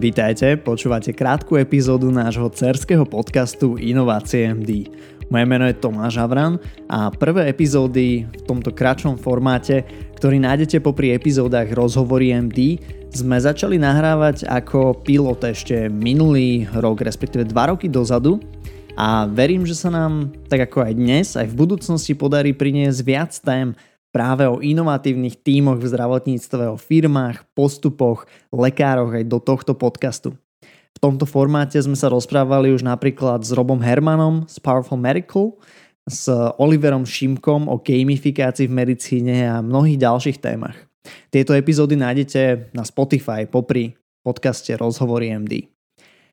Vítajte, počúvate krátku epizódu nášho cerského podcastu Inovácie MD. Moje meno je Tomáš Havran a prvé epizódy v tomto kratšom formáte, ktorý nájdete popri epizódach Rozhovory MD, sme začali nahrávať ako pilot ešte minulý rok, respektíve dva roky dozadu a verím, že sa nám, tak ako aj dnes, aj v budúcnosti podarí priniesť viac tém, práve o inovatívnych tímoch v zdravotníctve, o firmách, postupoch, lekároch aj do tohto podcastu. V tomto formáte sme sa rozprávali už napríklad s Robom Hermanom z Powerful Medical, s Oliverom Šimkom o gamifikácii v medicíne a mnohých ďalších témach. Tieto epizódy nájdete na Spotify popri podcaste Rozhovory MD.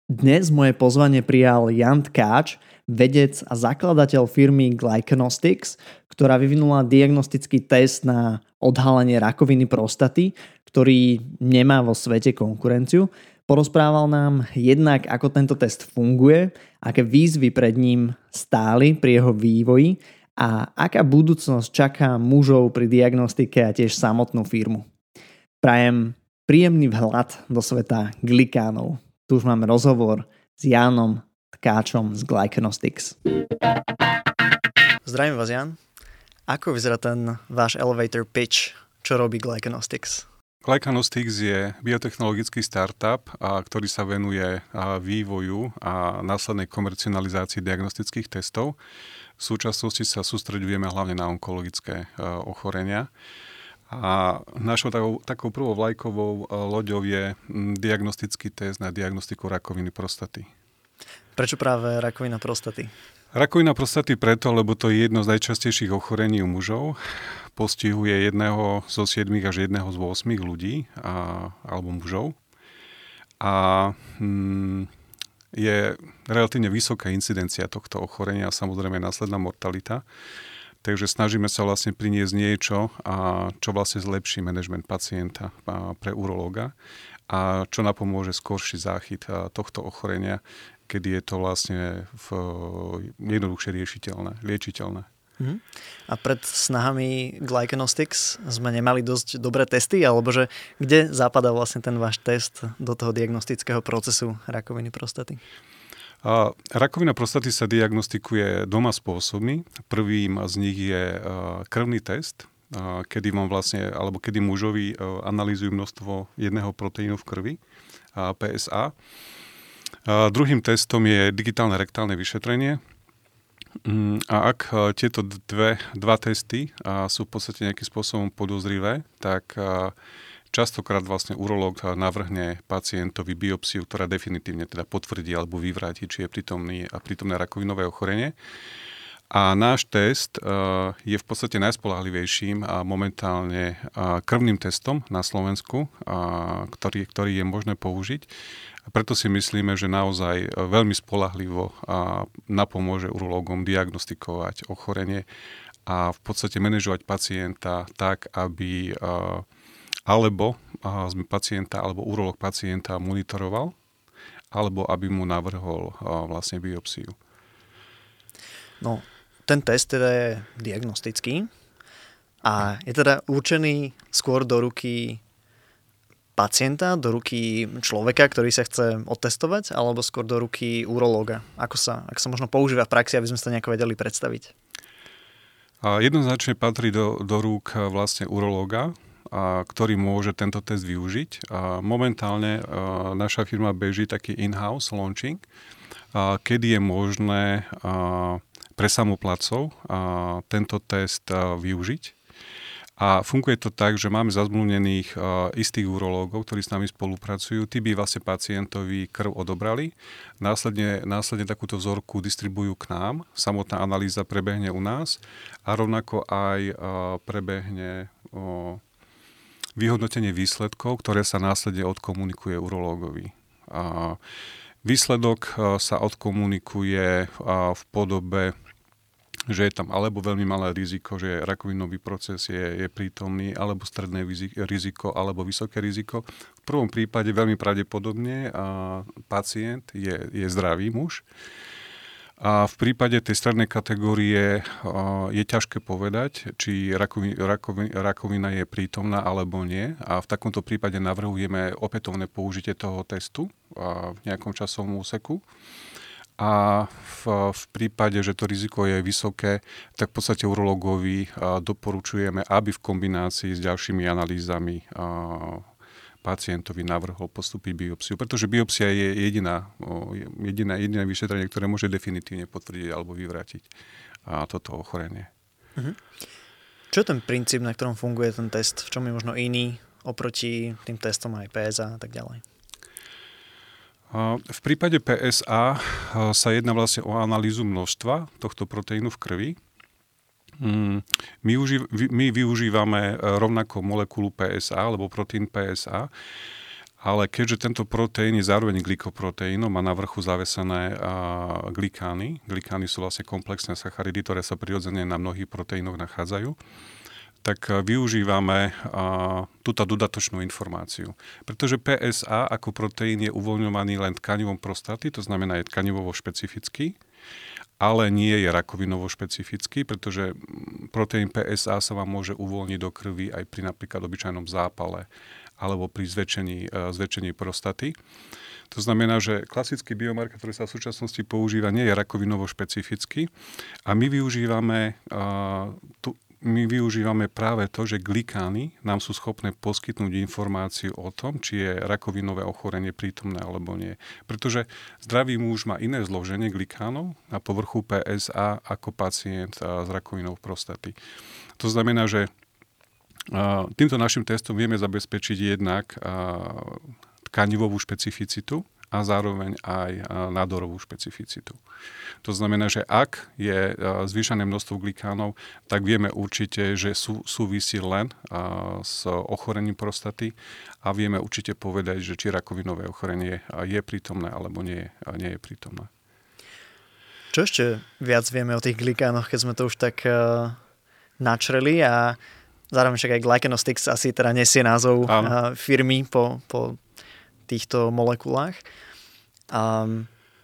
Dnes moje pozvanie prijal Jan Tkáč, vedec a zakladateľ firmy Glycanostics, ktorá vyvinula diagnostický test na odhalenie rakoviny prostaty, ktorý nemá vo svete konkurenciu. Porozprával nám jednak, ako tento test funguje, aké výzvy pred ním stáli pri jeho vývoji a aká budúcnosť čaká mužov pri diagnostike a tiež samotnú firmu. Prajem príjemný vhľad do sveta glikánov. Tu už máme rozhovor s Jánom tkáčom z Glycanostics. Zdravím vás, Jan. Ako vyzerá ten váš elevator pitch, čo robí Glycanostics? Glycanostics je biotechnologický startup, a, ktorý sa venuje a, vývoju a následnej komercionalizácii diagnostických testov. V súčasnosti sa sústredujeme hlavne na onkologické a, ochorenia. A našou takou, takou prvou vlajkovou loďou je diagnostický test na diagnostiku rakoviny prostaty. Prečo práve rakovina prostaty? Rakovina prostaty preto, lebo to je jedno z najčastejších ochorení u mužov. Postihuje jedného zo 7 až jedného z 8 ľudí a, alebo mužov. A hm, je relatívne vysoká incidencia tohto ochorenia a samozrejme následná mortalita. Takže snažíme sa vlastne priniesť niečo, a čo vlastne zlepší manažment pacienta pre urológa a čo napomôže skorší záchyt tohto ochorenia kedy je to vlastne v, jednoduchšie riešiteľné, liečiteľné. Uh-huh. A pred snahami Glycanostics sme nemali dosť dobré testy, alebo že kde zapadá vlastne ten váš test do toho diagnostického procesu rakoviny prostaty? A rakovina prostaty sa diagnostikuje doma spôsobmi. Prvým z nich je krvný test, kedy mám vlastne, alebo kedy mužovi analýzujú množstvo jedného proteínu v krvi, PSA a druhým testom je digitálne rektálne vyšetrenie. Mm, a ak e, tieto dve, dva testy sú v podstate nejakým spôsobom podozrivé, tak častokrát vlastne urológ navrhne pacientovi biopsiu, ktorá definitívne teda potvrdí alebo vyvráti, či je prítomný a prítomné rakovinové ochorenie. A náš test je v podstate najspolahlivejším a momentálne krvným testom na Slovensku, ktorý, ktorý je možné použiť. A preto si myslíme, že naozaj veľmi spolahlivo napomôže urológom diagnostikovať ochorenie a v podstate manažovať pacienta tak, aby alebo sme pacienta, alebo urológ pacienta monitoroval, alebo aby mu navrhol vlastne biopsiu. No, ten test teda je diagnostický a je teda určený skôr do ruky pacienta, do ruky človeka, ktorý sa chce otestovať, alebo skôr do ruky urológa? Ako sa, ako sa možno používa v praxi, aby sme sa nejako vedeli predstaviť? A jednoznačne patrí do, do rúk vlastne urológa, a, ktorý môže tento test využiť. A momentálne a, naša firma beží taký in-house launching, a, kedy je možné a, pre samoplacov a, tento test a, využiť. A funguje to tak, že máme zazmluvnených uh, istých urológov, ktorí s nami spolupracujú. Tí by vlastne pacientovi krv odobrali. Následne, následne takúto vzorku distribujú k nám. Samotná analýza prebehne u nás a rovnako aj uh, prebehne vyhodnotenie výsledkov, ktoré sa následne odkomunikuje urológovi. Výsledok uh, sa odkomunikuje v podobe že je tam alebo veľmi malé riziko, že rakovinový proces je, je prítomný, alebo stredné riziko, alebo vysoké riziko. V prvom prípade veľmi pravdepodobne a pacient je, je zdravý muž. A v prípade tej strednej kategórie je ťažké povedať, či rakovina, rakovina je prítomná alebo nie. A v takomto prípade navrhujeme opätovné použitie toho testu v nejakom časovom úseku. A v, v prípade, že to riziko je vysoké, tak v podstate urologovi doporučujeme, aby v kombinácii s ďalšími analýzami pacientovi navrhol postúpiť biopsiu, pretože biopsia je jediná, jediná, jediné vyšetrenie, ktoré môže definitívne potvrdiť alebo vyvrátiť toto ochorenie. Uh-huh. Čo je ten princíp, na ktorom funguje ten test? V čom je možno iný oproti tým testom aj PSA a tak ďalej? V prípade PSA sa jedná vlastne o analýzu množstva tohto proteínu v krvi. Mm, my, užív, my využívame e, rovnako molekulu PSA, alebo proteín PSA, ale keďže tento proteín je zároveň glykoproteínom, má na vrchu zavesené glikány, glikány sú vlastne komplexné sacharidy, ktoré sa prirodzene na mnohých proteínoch nachádzajú, tak e, využívame túto dodatočnú informáciu. Pretože PSA ako proteín je uvoľňovaný len tkanivom prostaty, to znamená je tkanivovo špecifický, ale nie je rakovinovo špecifický, pretože proteín PSA sa vám môže uvoľniť do krvi aj pri napríklad obyčajnom zápale alebo pri zväčšení, e, zväčšení prostaty. To znamená, že klasický biomarker, ktorý sa v súčasnosti používa, nie je rakovinovo špecifický a my využívame uh, tu, my využívame práve to, že glikány nám sú schopné poskytnúť informáciu o tom, či je rakovinové ochorenie prítomné alebo nie. Pretože zdravý muž má iné zloženie glikánov na povrchu PSA ako pacient s rakovinou prostaty. To znamená, že týmto našim testom vieme zabezpečiť jednak tkanivovú špecificitu, a zároveň aj nádorovú špecificitu. To znamená, že ak je zvýšené množstvo glikánov, tak vieme určite, že sú, súvisí len s ochorením prostaty a vieme určite povedať, že či rakovinové ochorenie je prítomné alebo nie, nie je prítomné. Čo ešte viac vieme o tých glikánoch, keď sme to už tak načreli a zároveň však aj Glycanostics asi teda nesie názov uh, firmy po, po týchto molekulách. A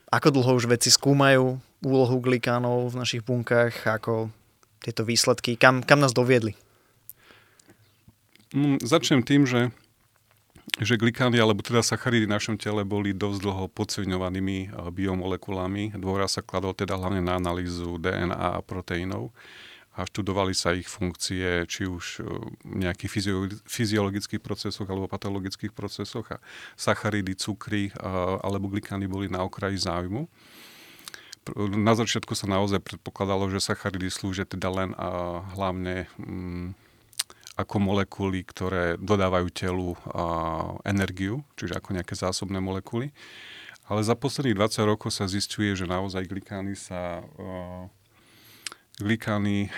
ako dlho už vedci skúmajú úlohu glikánov v našich bunkách, ako tieto výsledky, kam, kam nás doviedli? Mm, začnem tým, že že glikány, alebo teda sacharidy v našom tele boli dosť dlho podceňovanými biomolekulami. Dôraz sa kladol teda hlavne na analýzu DNA a proteínov a študovali sa ich funkcie, či už v nejakých fyziologických procesoch alebo patologických procesoch a sacharidy, cukry alebo glikány boli na okraji záujmu. Na začiatku sa naozaj predpokladalo, že sacharidy slúžia teda len a hlavne mm, ako molekuly, ktoré dodávajú telu a, energiu, čiže ako nejaké zásobné molekuly. Ale za posledných 20 rokov sa zistuje, že naozaj glikány sa a, glikány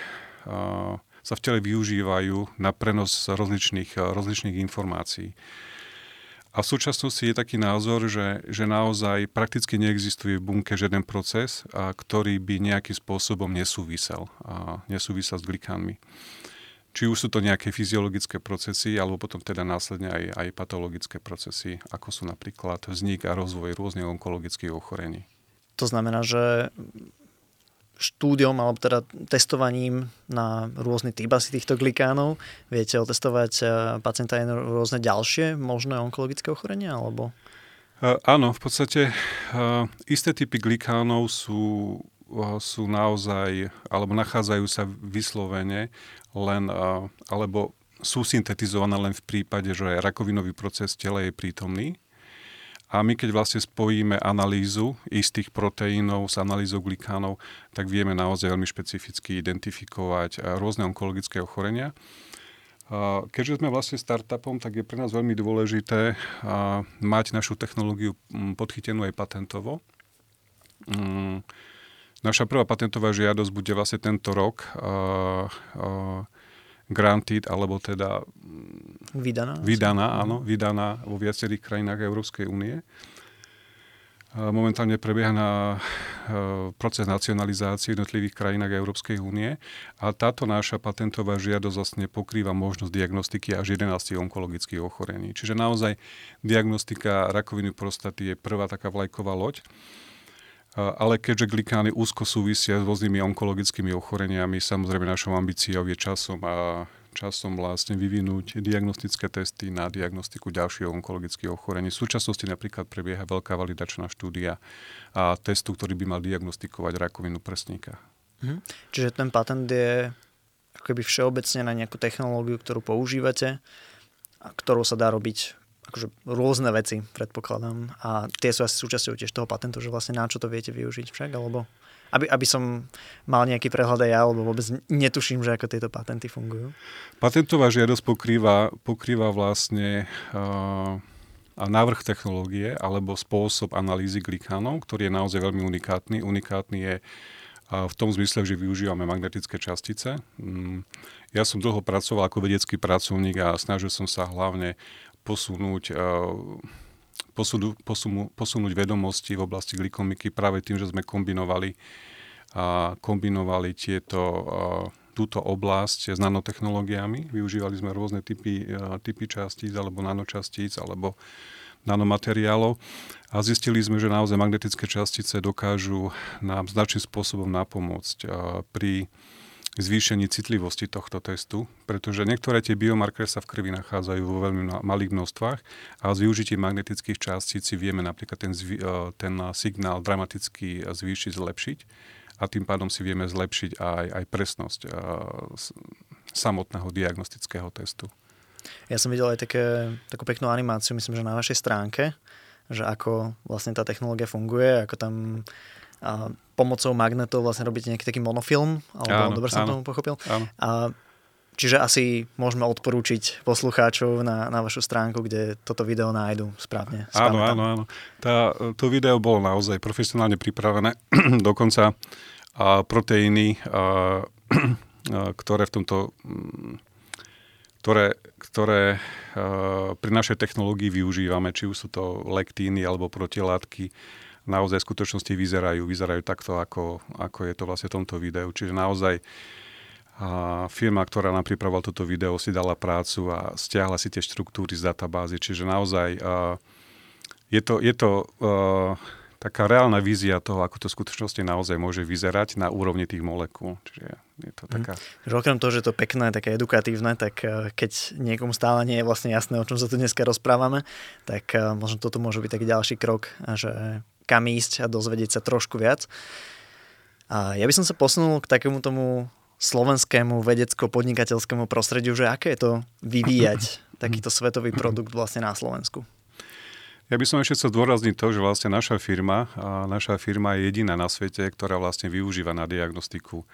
sa v tele využívajú na prenos rozličných, rozličných informácií. A v súčasnosti je taký názor, že, že naozaj prakticky neexistuje v bunke žiaden proces, a, ktorý by nejakým spôsobom nesúvisel, a, nesúvisel s glikánmi. Či už sú to nejaké fyziologické procesy, alebo potom teda následne aj, aj patologické procesy, ako sú napríklad vznik a rozvoj rôznych onkologických ochorení. To znamená, že štúdiom alebo teda testovaním na rôzny typ asi týchto glikánov viete otestovať eh, pacienta aj rôzne ďalšie možné onkologické ochorenia alebo? Uh, áno, v podstate uh, isté typy glikánov sú, uh, sú naozaj, alebo nachádzajú sa vyslovene len, alebo sú syntetizované len v prípade, že rakovinový proces v tele je prítomný a my keď vlastne spojíme analýzu istých proteínov s analýzou glikánov, tak vieme naozaj veľmi špecificky identifikovať eh, rôzne onkologické ochorenia. Keďže sme vlastne startupom, tak je pre nás veľmi dôležité eh, mať našu technológiu mm, podchytenú aj patentovo. Mm, naša prvá patentová žiadosť bude vlastne tento rok eh, granted, alebo teda mm, vydaná, vydaná, áno, vydaná vo viacerých krajinách Európskej únie. Momentálne prebieha na e, proces nacionalizácie v jednotlivých krajinách Európskej únie a táto naša patentová žiadosť vlastne pokrýva možnosť diagnostiky až 11 onkologických ochorení. Čiže naozaj diagnostika rakoviny prostaty je prvá taká vlajková loď. Ale keďže glikány úzko súvisia s rôznymi onkologickými ochoreniami, samozrejme našou ambíciou je časom a časom vlastne vyvinúť diagnostické testy na diagnostiku ďalších onkologických ochorení. V súčasnosti napríklad prebieha veľká validačná štúdia a testu, ktorý by mal diagnostikovať rakovinu prsníka. Mhm. Čiže ten patent je akoby všeobecne na nejakú technológiu, ktorú používate a ktorou sa dá robiť akože rôzne veci, predpokladám. A tie sú asi súčasťou tiež toho patentu, že vlastne na čo to viete využiť však, alebo aby, aby som mal nejaký prehľad aj ja, alebo vôbec netuším, že ako tieto patenty fungujú. Patentová žiadosť pokrýva, pokrýva vlastne uh, návrh technológie alebo spôsob analýzy glikánov, ktorý je naozaj veľmi unikátny. Unikátny je uh, v tom zmysle, že využívame magnetické častice. Um, ja som dlho pracoval ako vedecký pracovník a snažil som sa hlavne posunúť, eh, posunú, posunú, posunúť vedomosti v oblasti glikomiky práve tým, že sme kombinovali, a kombinovali tieto, eh, túto oblasť s nanotechnológiami. Využívali sme rôzne typy, eh, typy častíc alebo nanočastíc alebo nanomateriálov a zistili sme, že naozaj magnetické častice dokážu nám značným spôsobom napomôcť pri zvýšení citlivosti tohto testu, pretože niektoré tie biomarkery sa v krvi nachádzajú vo veľmi malých množstvách a s využitím magnetických častíc si vieme napríklad ten, e, ten signál dramaticky zvýšiť, zlepšiť a tým pádom si vieme zlepšiť aj, aj presnosť uh, samotného diagnostického testu. Ja som videl aj také, takú peknú animáciu, myslím, že na vašej stránke, že ako vlastne tá technológia funguje, ako tam a pomocou magnetov vlastne robíte nejaký taký monofilm, alebo áno, dobre som tomu pochopil. Áno. A Čiže asi môžeme odporúčiť poslucháčov na, na vašu stránku, kde toto video nájdu správne. Áno, áno, áno. Tá, to video bolo naozaj profesionálne pripravené. Dokonca a proteíny, a, ktoré v tomto mm, ktoré, ktoré pri našej technológii využívame, či už sú to lektíny alebo protilátky, naozaj v skutočnosti vyzerajú, vyzerajú takto, ako, ako je to vlastne v tomto videu. Čiže naozaj a firma, ktorá nám pripravovala toto video, si dala prácu a stiahla si tie štruktúry z databázy. Čiže naozaj uh, je to, je to uh, taká reálna vízia toho, ako to v skutočnosti naozaj môže vyzerať na úrovni tých molekúl. Čiže je to mhm. taká... Mm. Okrem toho, že to pekné, také edukatívne, tak keď niekomu stále nie je vlastne jasné, o čom sa tu dneska rozprávame, tak možno toto môže byť taký ďalší krok, že kam ísť a dozvedieť sa trošku viac. A ja by som sa posunul k takému tomu slovenskému vedecko-podnikateľskému prostrediu, že aké je to vyvíjať takýto svetový produkt vlastne na Slovensku? Ja by som ešte chcel zdôrazniť to, že vlastne naša firma, a naša firma je jediná na svete, ktorá vlastne využíva na diagnostiku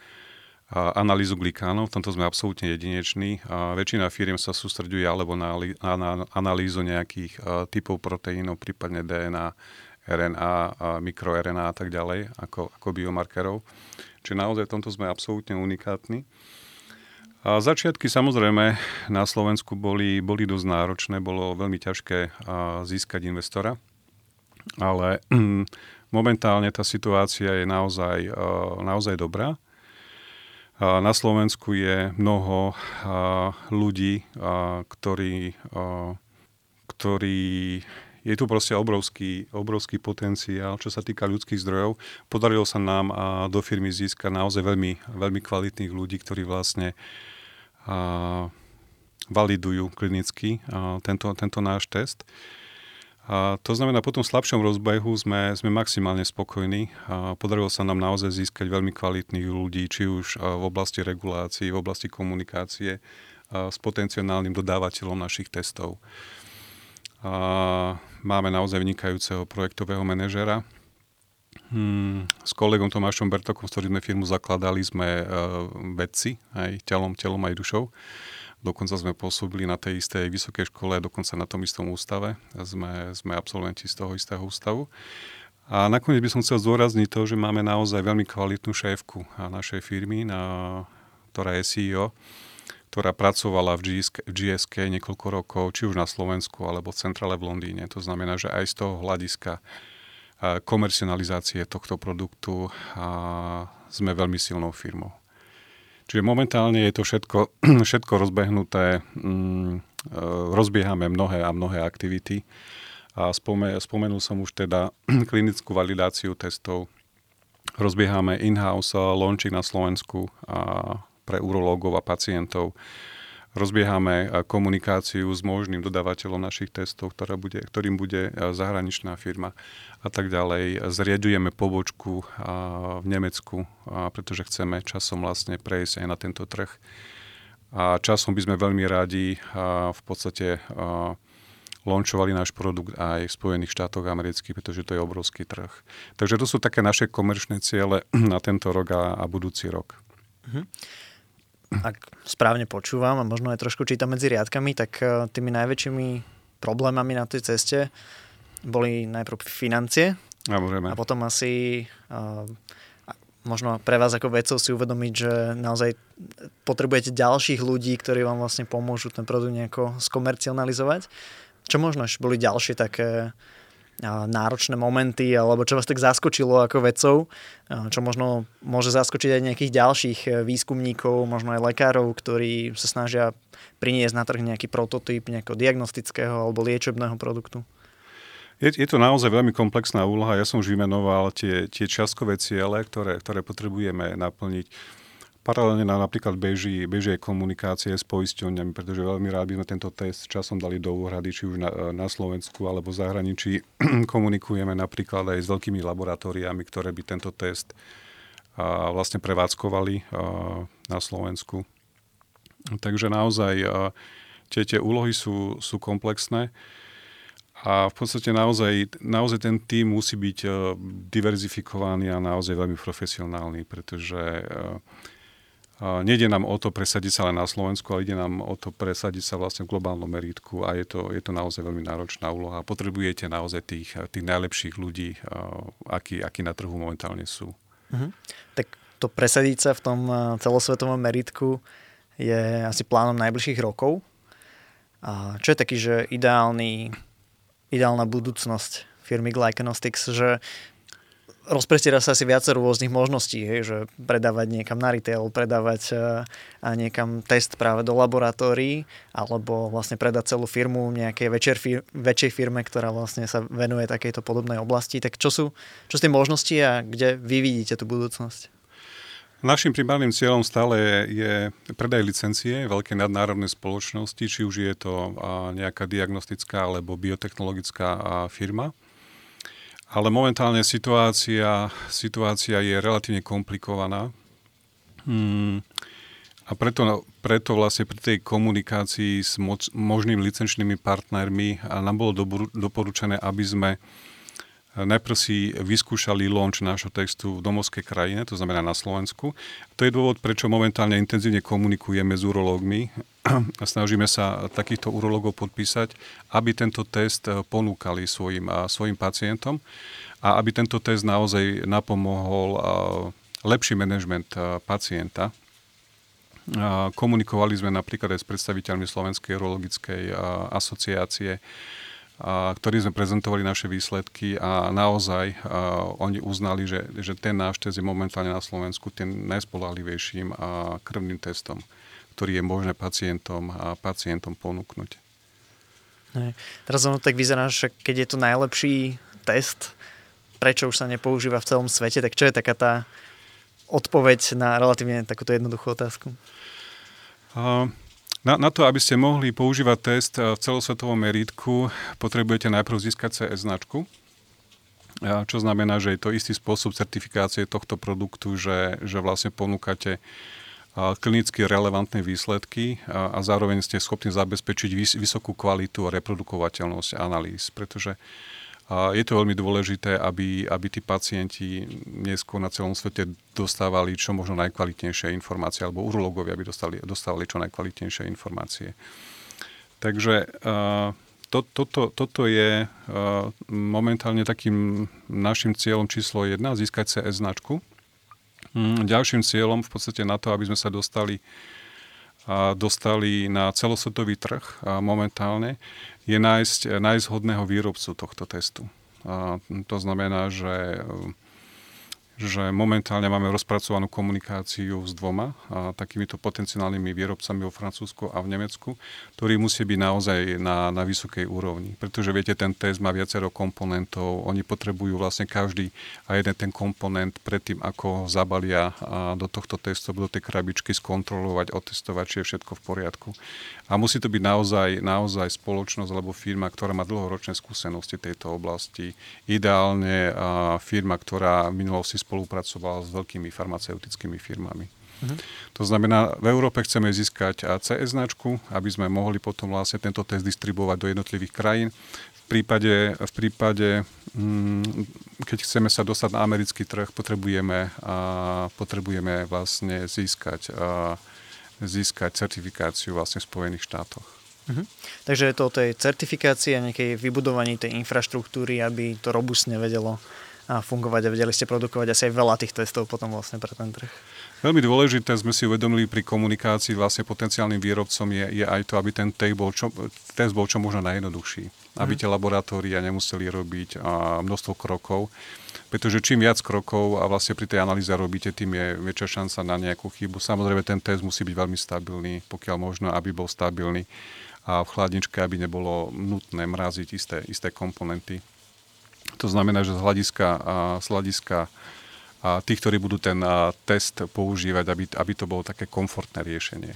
a analýzu glikánov. V tomto sme absolútne jedineční. A väčšina firiem sa sústreďuje alebo na, na analýzu nejakých typov proteínov, prípadne DNA, RNA, a mikroRNA a tak ďalej, ako, ako biomarkerov. Čiže naozaj v tomto sme absolútne unikátni. A začiatky samozrejme na Slovensku boli, boli dosť náročné, bolo veľmi ťažké získať investora, ale momentálne tá situácia je naozaj, naozaj dobrá. Na Slovensku je mnoho ľudí, ktorí, ktorí je tu proste obrovský, obrovský potenciál, čo sa týka ľudských zdrojov. Podarilo sa nám a do firmy získať naozaj veľmi, veľmi kvalitných ľudí, ktorí vlastne a, validujú klinicky a, tento, tento náš test. A to znamená, po tom slabšom rozbehu sme, sme maximálne spokojní. A podarilo sa nám naozaj získať veľmi kvalitných ľudí, či už v oblasti regulácií, v oblasti komunikácie s potenciálnym dodávateľom našich testov. A máme naozaj vynikajúceho projektového manažera. Hmm, s kolegom Tomášom Bertokom, s ktorým sme firmu zakladali, sme uh, vedci, aj telom, telom aj dušou. Dokonca sme pôsobili na tej istej vysokej škole, dokonca na tom istom ústave. Sme, sme absolventi z toho istého ústavu. A nakoniec by som chcel zdôrazniť to, že máme naozaj veľmi kvalitnú šéfku našej firmy, na, ktorá je CEO ktorá pracovala v GSK, v GSK niekoľko rokov, či už na Slovensku alebo v centrále v Londýne. To znamená, že aj z toho hľadiska komercionalizácie tohto produktu sme veľmi silnou firmou. Čiže momentálne je to všetko, všetko rozbehnuté, mm, e, rozbiehame mnohé a mnohé aktivity. A spomenul som už teda klinickú validáciu testov, Rozbiehame in-house launching na Slovensku a pre urológov a pacientov. Rozbiehame komunikáciu s možným dodávateľom našich testov, ktorá bude, ktorým bude zahraničná firma a tak ďalej. Zriadujeme pobočku v Nemecku, pretože chceme časom vlastne prejsť aj na tento trh. A časom by sme veľmi radi v podstate launchovali náš produkt aj v Spojených štátoch amerických, pretože to je obrovský trh. Takže to sú také naše komerčné ciele na tento rok a, a budúci rok. Uh-huh. Ak správne počúvam a možno aj trošku čítam medzi riadkami, tak e, tými najväčšími problémami na tej ceste boli najprv financie a, a potom asi uh, možno pre vás ako vedcov si uvedomiť, že naozaj potrebujete ďalších ľudí, ktorí vám vlastne pomôžu ten produkt nejako skomercionalizovať. Čo možno boli ďalšie také náročné momenty, alebo čo vás tak zaskočilo ako vedcov, čo možno môže zaskočiť aj nejakých ďalších e, výskumníkov, možno aj lekárov, ktorí sa snažia priniesť na trh nejaký prototyp nejakého diagnostického alebo liečebného produktu? Je, je to naozaj veľmi komplexná úloha. Ja som už vymenoval tie, tie čiastkové ciele, ktoré, ktoré potrebujeme naplniť Paralelne nám napríklad beží, beží komunikácie s poisťovňami, pretože veľmi rád by sme tento test časom dali do úhrady, či už na, na Slovensku alebo v zahraničí. Komunikujeme napríklad aj s veľkými laboratóriami, ktoré by tento test a, vlastne prevádzkovali a, na Slovensku. Takže naozaj a, tie, tie úlohy sú, sú komplexné. A v podstate naozaj, naozaj ten tým musí byť diverzifikovaný a naozaj veľmi profesionálny, pretože Nejde nám o to presadiť sa len na Slovensku, ale ide nám o to presadiť sa vlastne v globálnom meritku a je to, je to naozaj veľmi náročná úloha. Potrebujete naozaj tých, tých najlepších ľudí, akí, akí na trhu momentálne sú. Uh-huh. Tak to presadiť sa v tom celosvetovom meritku je asi plánom najbližších rokov. A čo je taký, že ideálny, ideálna budúcnosť firmy Glycanostics, že rozprestiera sa asi viacero rôznych možností, hej, že predávať niekam na retail, predávať uh, niekam test práve do laboratórií, alebo vlastne predať celú firmu nejakej väčšej, väčšej firme, ktorá vlastne sa venuje takejto podobnej oblasti. Tak čo sú, čo sú tie možnosti a kde vy vidíte tú budúcnosť? Našim primárnym cieľom stále je predaj licencie veľké nadnárodnej spoločnosti, či už je to nejaká diagnostická alebo biotechnologická firma ale momentálne situácia, situácia je relatívne komplikovaná. Hmm. A preto, preto vlastne pri tej komunikácii s moc, možnými licenčnými partnermi nám bolo doporučené, aby sme Najprv si vyskúšali launch nášho textu v domovskej krajine, to znamená na Slovensku. To je dôvod, prečo momentálne intenzívne komunikujeme s urológmi a snažíme sa takýchto urológov podpísať, aby tento test ponúkali svojim, svojim pacientom a aby tento test naozaj napomohol lepší manažment pacienta. Komunikovali sme napríklad aj s predstaviteľmi Slovenskej urologickej asociácie, a, ktorý sme prezentovali naše výsledky a naozaj oni uznali, že, že ten náš test je momentálne na Slovensku tým najspolahlivejším krvným testom, ktorý je možné pacientom a pacientom ponúknuť. Ne. Teraz ono tak vyzerá, že keď je to najlepší test, prečo už sa nepoužíva v celom svete, tak čo je taká tá odpoveď na relatívne takúto jednoduchú otázku? Uh, na, na to, aby ste mohli používať test v celosvetovom meritku, potrebujete najprv získať CE značku, čo znamená, že je to istý spôsob certifikácie tohto produktu, že, že vlastne ponúkate klinicky relevantné výsledky a, a zároveň ste schopní zabezpečiť vys, vysokú kvalitu a reprodukovateľnosť analýz, pretože a je to veľmi dôležité, aby, aby tí pacienti neskôr na celom svete dostávali čo možno najkvalitnejšie informácie, alebo urológovia by dostali, dostávali čo najkvalitnejšie informácie. Takže to, toto, toto je momentálne takým našim cieľom číslo 1, získať CS značku. Mm, ďalším cieľom v podstate na to, aby sme sa dostali dostali na celosvetový trh momentálne, je nájsť, nájsť výrobcu tohto testu. A to znamená, že že momentálne máme rozpracovanú komunikáciu s dvoma a, takýmito potenciálnymi výrobcami vo Francúzsku a v Nemecku, ktorí musí byť naozaj na, na vysokej úrovni. Pretože viete, ten test má viacero komponentov, oni potrebujú vlastne každý a jeden ten komponent predtým, ako zabalia a do tohto testu, do tej krabičky skontrolovať, otestovať, či je všetko v poriadku. A musí to byť naozaj, naozaj spoločnosť alebo firma, ktorá má dlhoročné skúsenosti tejto oblasti. Ideálne firma, ktorá v minulosti spolupracovala s veľkými farmaceutickými firmami. Uh-huh. To znamená, v Európe chceme získať CE značku, aby sme mohli potom vlastne tento test distribuovať do jednotlivých krajín. V prípade, v prípade mm, keď chceme sa dostať na americký trh, potrebujeme, a, potrebujeme vlastne získať, a, získať certifikáciu vlastne v Spojených štátoch. Uh-huh. Takže je to o tej certifikácii a nejakej vybudovaní tej infraštruktúry, aby to robustne vedelo fungovať a vedeli ste produkovať asi aj veľa tých testov potom vlastne pre ten trh. Veľmi dôležité sme si uvedomili pri komunikácii vlastne potenciálnym výrobcom je, je aj to, aby ten test bol čo, test bol čo možno najjednoduchší. Aby mhm. tie laboratória nemuseli robiť a množstvo krokov. Pretože čím viac krokov a vlastne pri tej analýze robíte, tým je väčšia šanca na nejakú chybu. Samozrejme, ten test musí byť veľmi stabilný, pokiaľ možno, aby bol stabilný a v chladničke, aby nebolo nutné mraziť isté, isté komponenty. To znamená, že z hľadiska, z hľadiska tých, ktorí budú ten test používať, aby, aby to bolo také komfortné riešenie.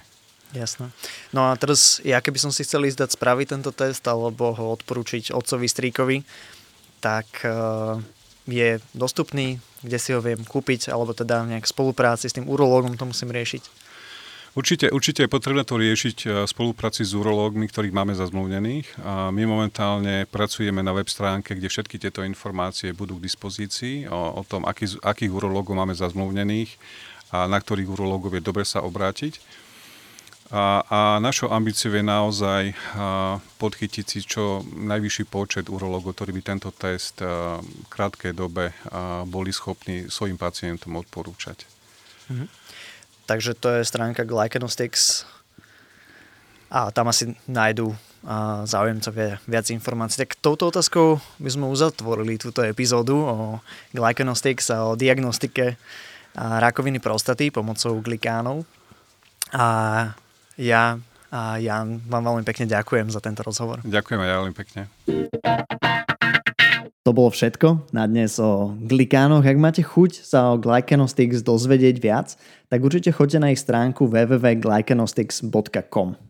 Jasné. No a teraz, ja keby som si chcel ísť dať spraviť tento test alebo ho odporúčiť otcovi strýkovi, tak je dostupný, kde si ho viem kúpiť, alebo teda nejak v spolupráci s tým urológom to musím riešiť. Určite, určite je potrebné to riešiť e, v spolupráci s urológmi, ktorých máme zazmluvnených. A my momentálne pracujeme na web stránke, kde všetky tieto informácie budú k dispozícii o, o tom, aký, akých urológov máme zazmluvnených a na ktorých urológov je dobre sa obrátiť. A, a našou ambíciou je naozaj a, podchytiť si čo najvyšší počet urológov, ktorí by tento test a, v krátkej dobe boli schopní svojim pacientom odporúčať. Mm-hmm. Takže to je stránka Glycanostics a tam asi nájdú záujemcovia viac informácií. Tak touto otázkou by sme uzatvorili túto epizódu o Glycanostics a o diagnostike rakoviny prostaty pomocou glikánov. A ja a Jan, vám veľmi pekne ďakujem za tento rozhovor. Ďakujem aj ja veľmi pekne. To bolo všetko na dnes o glikánoch. Ak máte chuť sa o Glycanostics dozvedieť viac, tak určite choďte na ich stránku www.glycanostics.com.